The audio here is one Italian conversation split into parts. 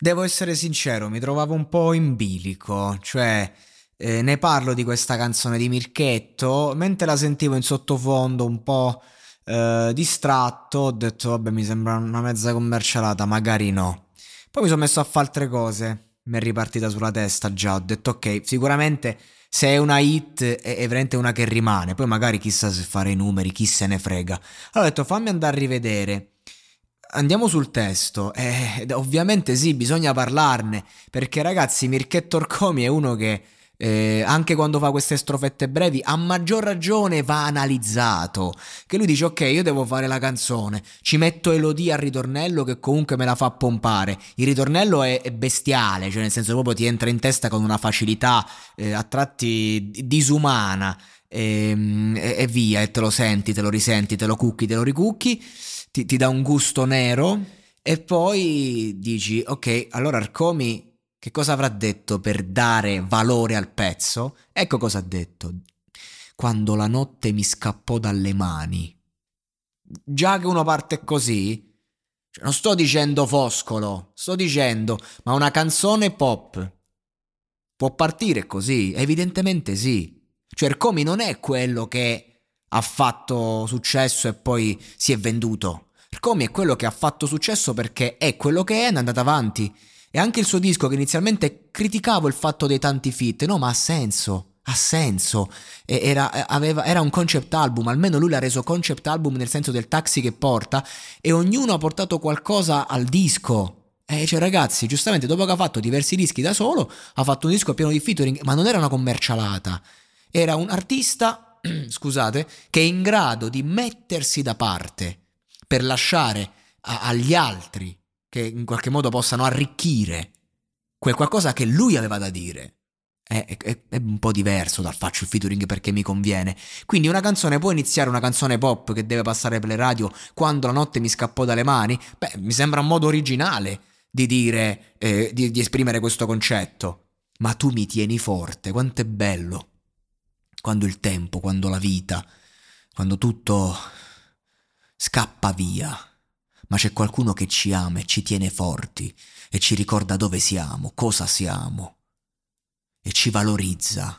Devo essere sincero, mi trovavo un po' in bilico, cioè eh, ne parlo di questa canzone di Mirchetto, mentre la sentivo in sottofondo un po' eh, distratto, ho detto vabbè mi sembra una mezza commercialata, magari no. Poi mi sono messo a fare altre cose, mi è ripartita sulla testa già, ho detto ok, sicuramente se è una hit è, è veramente una che rimane, poi magari chissà se fare i numeri, chi se ne frega. Allora ho detto fammi andare a rivedere. Andiamo sul testo, eh, ovviamente sì, bisogna parlarne, perché ragazzi Mirchetto Orcomi è uno che eh, anche quando fa queste strofette brevi, a maggior ragione va analizzato. Che lui dice: Ok, io devo fare la canzone, ci metto Elodie al ritornello che comunque me la fa pompare. Il ritornello è, è bestiale, cioè nel senso proprio ti entra in testa con una facilità eh, a tratti disumana. Ehm, e, e, via, e te lo senti, te lo risenti, te lo cucchi, te lo ricucchi ti, ti dà un gusto nero e poi dici ok, allora Arcomi che cosa avrà detto per dare valore al pezzo? Ecco cosa ha detto. Quando la notte mi scappò dalle mani. Già che uno parte così, cioè non sto dicendo foscolo, sto dicendo, ma una canzone pop può partire così? Evidentemente sì. Cioè Arcomi non è quello che ha fatto successo e poi si è venduto. Comi è quello che ha fatto successo perché è quello che è, è andato avanti. E anche il suo disco che inizialmente criticavo il fatto dei tanti fit, no, ma ha senso. Ha senso, era, aveva, era un concept album, almeno lui l'ha reso concept album nel senso del taxi che porta e ognuno ha portato qualcosa al disco. E cioè ragazzi, giustamente dopo che ha fatto diversi dischi da solo, ha fatto un disco pieno di featuring, ma non era una commercialata. Era un artista, scusate, che è in grado di mettersi da parte per lasciare a, agli altri che in qualche modo possano arricchire quel qualcosa che lui aveva da dire. È, è, è, un po' diverso dal faccio il featuring perché mi conviene. Quindi una canzone può iniziare una canzone pop che deve passare per le radio quando la notte mi scappò dalle mani? Beh, mi sembra un modo originale di dire, eh, di, di esprimere questo concetto. Ma tu mi tieni forte, quanto è bello. Quando il tempo, quando la vita, quando tutto scappa via. Ma c'è qualcuno che ci ama e ci tiene forti e ci ricorda dove siamo, cosa siamo e ci valorizza.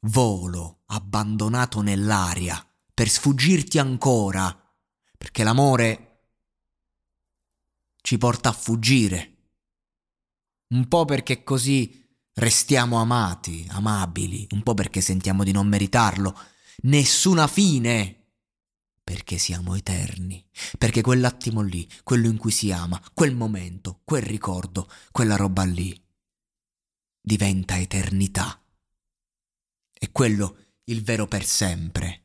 Volo abbandonato nell'aria per sfuggirti ancora, perché l'amore ci porta a fuggire. Un po' perché così restiamo amati, amabili, un po' perché sentiamo di non meritarlo. Nessuna fine perché siamo eterni, perché quell'attimo lì, quello in cui si ama, quel momento, quel ricordo, quella roba lì, diventa eternità. È quello il vero per sempre.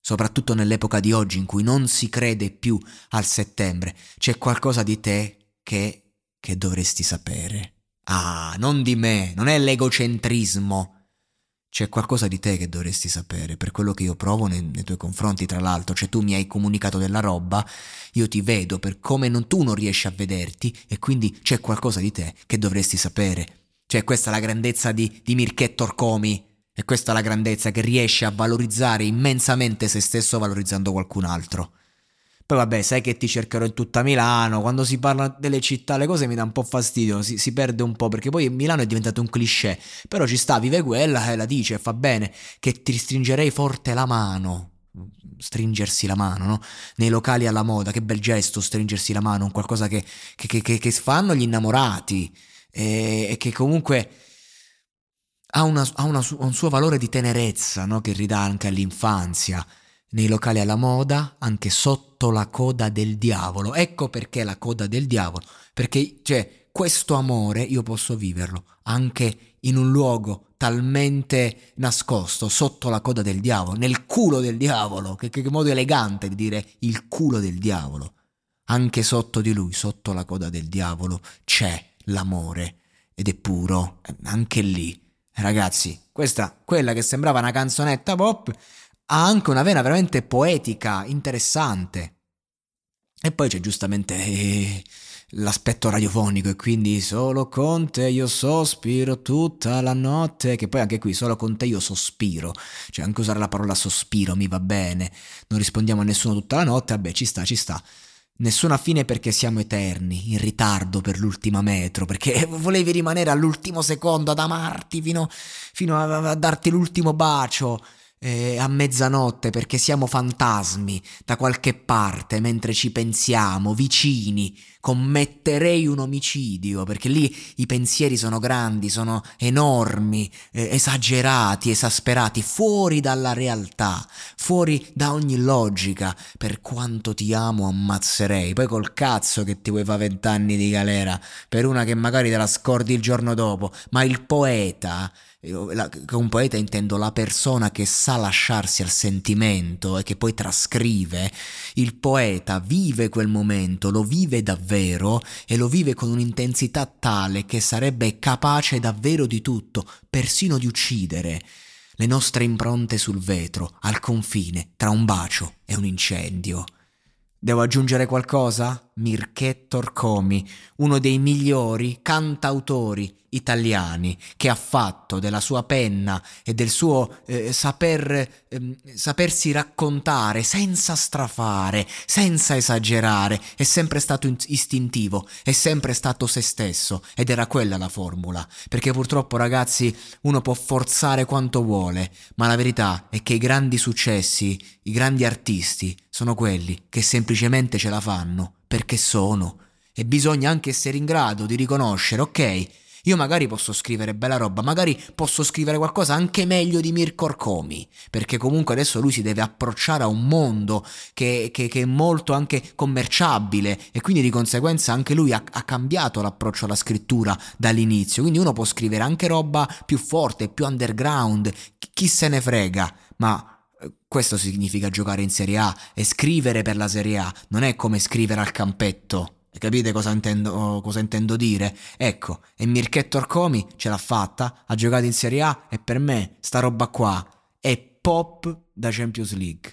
Soprattutto nell'epoca di oggi in cui non si crede più al settembre, c'è qualcosa di te che, che dovresti sapere. Ah, non di me, non è l'egocentrismo c'è qualcosa di te che dovresti sapere, per quello che io provo nei, nei, tuoi confronti, tra l'altro, cioè tu mi hai comunicato della roba, io ti vedo per come non, tu non riesci a vederti e quindi c'è qualcosa di te che dovresti sapere. Cioè, questa è la grandezza di, di Mirchetto Orcomi. E questa è la grandezza che riesce a valorizzare immensamente se stesso valorizzando qualcun altro. Poi vabbè, sai che ti cercherò in tutta Milano, quando si parla delle città le cose mi dà un po' fastidio, si, si perde un po' perché poi Milano è diventato un cliché, però ci sta, vive quella e la dice, fa bene, che ti stringerei forte la mano, stringersi la mano, no? Nei locali alla moda, che bel gesto stringersi la mano, un qualcosa che, che, che, che fanno gli innamorati. E, e che comunque ha, una, ha una, un suo valore di tenerezza, no? Che ridà anche all'infanzia nei locali alla moda, anche sotto la coda del diavolo. Ecco perché la coda del diavolo, perché cioè, questo amore io posso viverlo anche in un luogo talmente nascosto, sotto la coda del diavolo, nel culo del diavolo, che, che modo elegante di dire il culo del diavolo. Anche sotto di lui, sotto la coda del diavolo, c'è l'amore ed è puro, anche lì. Ragazzi, questa, quella che sembrava una canzonetta pop, ha anche una vena veramente poetica, interessante. E poi c'è giustamente eh, l'aspetto radiofonico e quindi solo con te io sospiro tutta la notte, che poi anche qui solo con te io sospiro, cioè anche usare la parola sospiro mi va bene, non rispondiamo a nessuno tutta la notte, vabbè ci sta, ci sta. Nessuna fine perché siamo eterni, in ritardo per l'ultima metro, perché volevi rimanere all'ultimo secondo ad amarti fino, fino a, a darti l'ultimo bacio eh, a mezzanotte perché siamo fantasmi da qualche parte mentre ci pensiamo, vicini, commetterei un omicidio perché lì i pensieri sono grandi, sono enormi, eh, esagerati, esasperati, fuori dalla realtà, fuori da ogni logica. Per quanto ti amo ammazzerei, poi col cazzo che ti vuoi fare vent'anni di galera per una che magari te la scordi il giorno dopo, ma il poeta con poeta intendo la persona che sa lasciarsi al sentimento e che poi trascrive, il poeta vive quel momento, lo vive davvero e lo vive con un'intensità tale che sarebbe capace davvero di tutto, persino di uccidere le nostre impronte sul vetro, al confine tra un bacio e un incendio. Devo aggiungere qualcosa? Mirchetto Orcomi, uno dei migliori cantautori italiani, che ha fatto della sua penna e del suo eh, saper, eh, sapersi raccontare senza strafare, senza esagerare, è sempre stato istintivo, è sempre stato se stesso ed era quella la formula, perché purtroppo ragazzi uno può forzare quanto vuole, ma la verità è che i grandi successi, i grandi artisti sono quelli che semplicemente ce la fanno perché sono. E bisogna anche essere in grado di riconoscere, ok, io magari posso scrivere bella roba, magari posso scrivere qualcosa anche meglio di Mirko Orcomi, perché comunque adesso lui si deve approcciare a un mondo che, che, che è molto anche commerciabile e quindi di conseguenza anche lui ha, ha cambiato l'approccio alla scrittura dall'inizio, quindi uno può scrivere anche roba più forte, più underground, chi se ne frega, ma questo significa giocare in Serie A e scrivere per la Serie A, non è come scrivere al campetto. Capite cosa intendo, cosa intendo dire? Ecco, e Mirchetto Orcomi ce l'ha fatta, ha giocato in Serie A e per me sta roba qua è pop da Champions League.